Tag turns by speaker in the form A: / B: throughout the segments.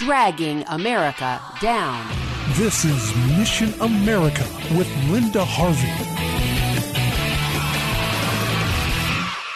A: Dragging America down.
B: This is Mission America with Linda Harvey.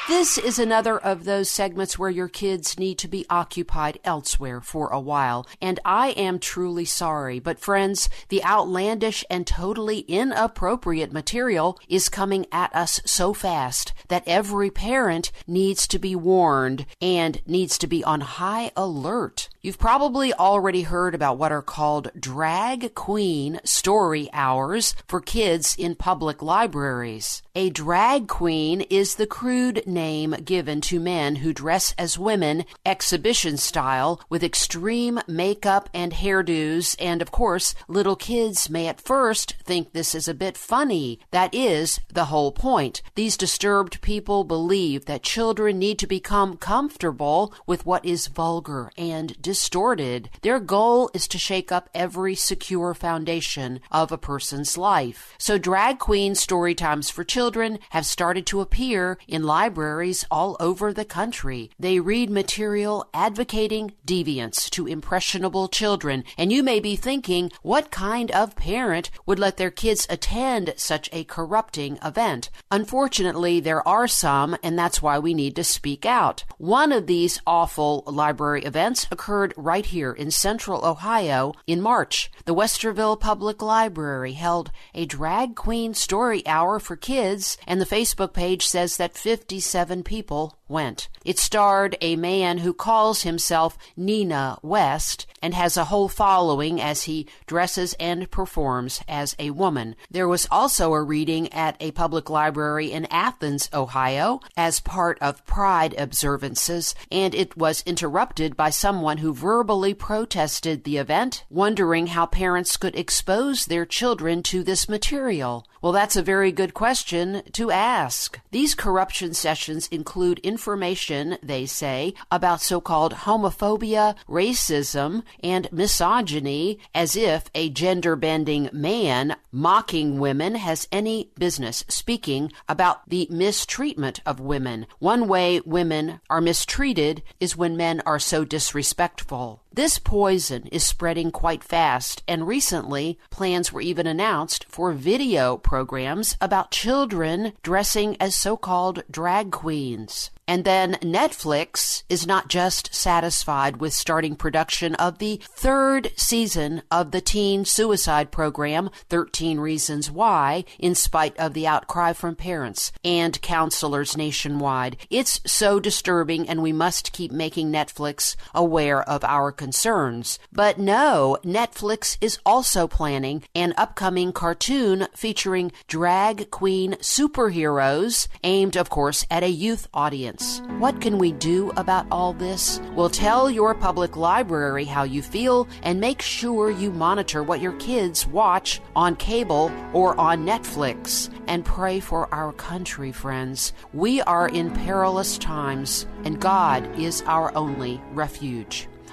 A: This is another of those segments where your kids need to be occupied elsewhere for a while, and I am truly sorry. But friends, the outlandish and totally inappropriate material is coming at us so fast that every parent needs to be warned and needs to be on high alert. You've probably already heard about what are called drag queen story hours for kids in public libraries. A drag queen is the crude name given to men who dress as women exhibition style with extreme makeup and hairdos, and of course, little kids may at first think this is a bit funny. That is the whole point. These disturbed people believe that children need to become comfortable with what is vulgar and distorted. Their goal is to shake up every secure foundation of a person's life. So drag queen story times for children have started to appear in libraries all over the country. They read material advocating deviance to impressionable children, and you may be thinking, what kind of parent would let their kids attend such a corrupting event? Unfortunately, there are some, and that's why we need to speak out. One of these awful library events occurred right here in central Ohio in March. The Westerville Public Library held a drag queen story hour for kids and the Facebook page says that 57 people went. It starred a man who calls himself Nina West and has a whole following as he dresses and performs as a woman. There was also a reading at a public library in Athens, Ohio, as part of Pride observances, and it was interrupted by someone who verbally protested the event, wondering how parents could expose their children to this material. Well, that's a very good question to ask. These corruption sessions include information, they say, about so called homophobia, racism, and misogyny, as if a gender bending man mocking women has any business speaking about the mistreatment of women. One way women are mistreated is when men are so disrespectful. This poison is spreading quite fast, and recently plans were even announced for video programs about children dressing as so called drag queens. And then Netflix is not just satisfied with starting production of the third season of the teen suicide program, 13 Reasons Why, in spite of the outcry from parents and counselors nationwide. It's so disturbing, and we must keep making Netflix aware of our concerns. But no, Netflix is also planning an upcoming cartoon featuring drag queen superheroes, aimed, of course, at a youth audience. What can we do about all this? Well, tell your public library how you feel and make sure you monitor what your kids watch on cable or on Netflix. And pray for our country, friends. We are in perilous times, and God is our only refuge.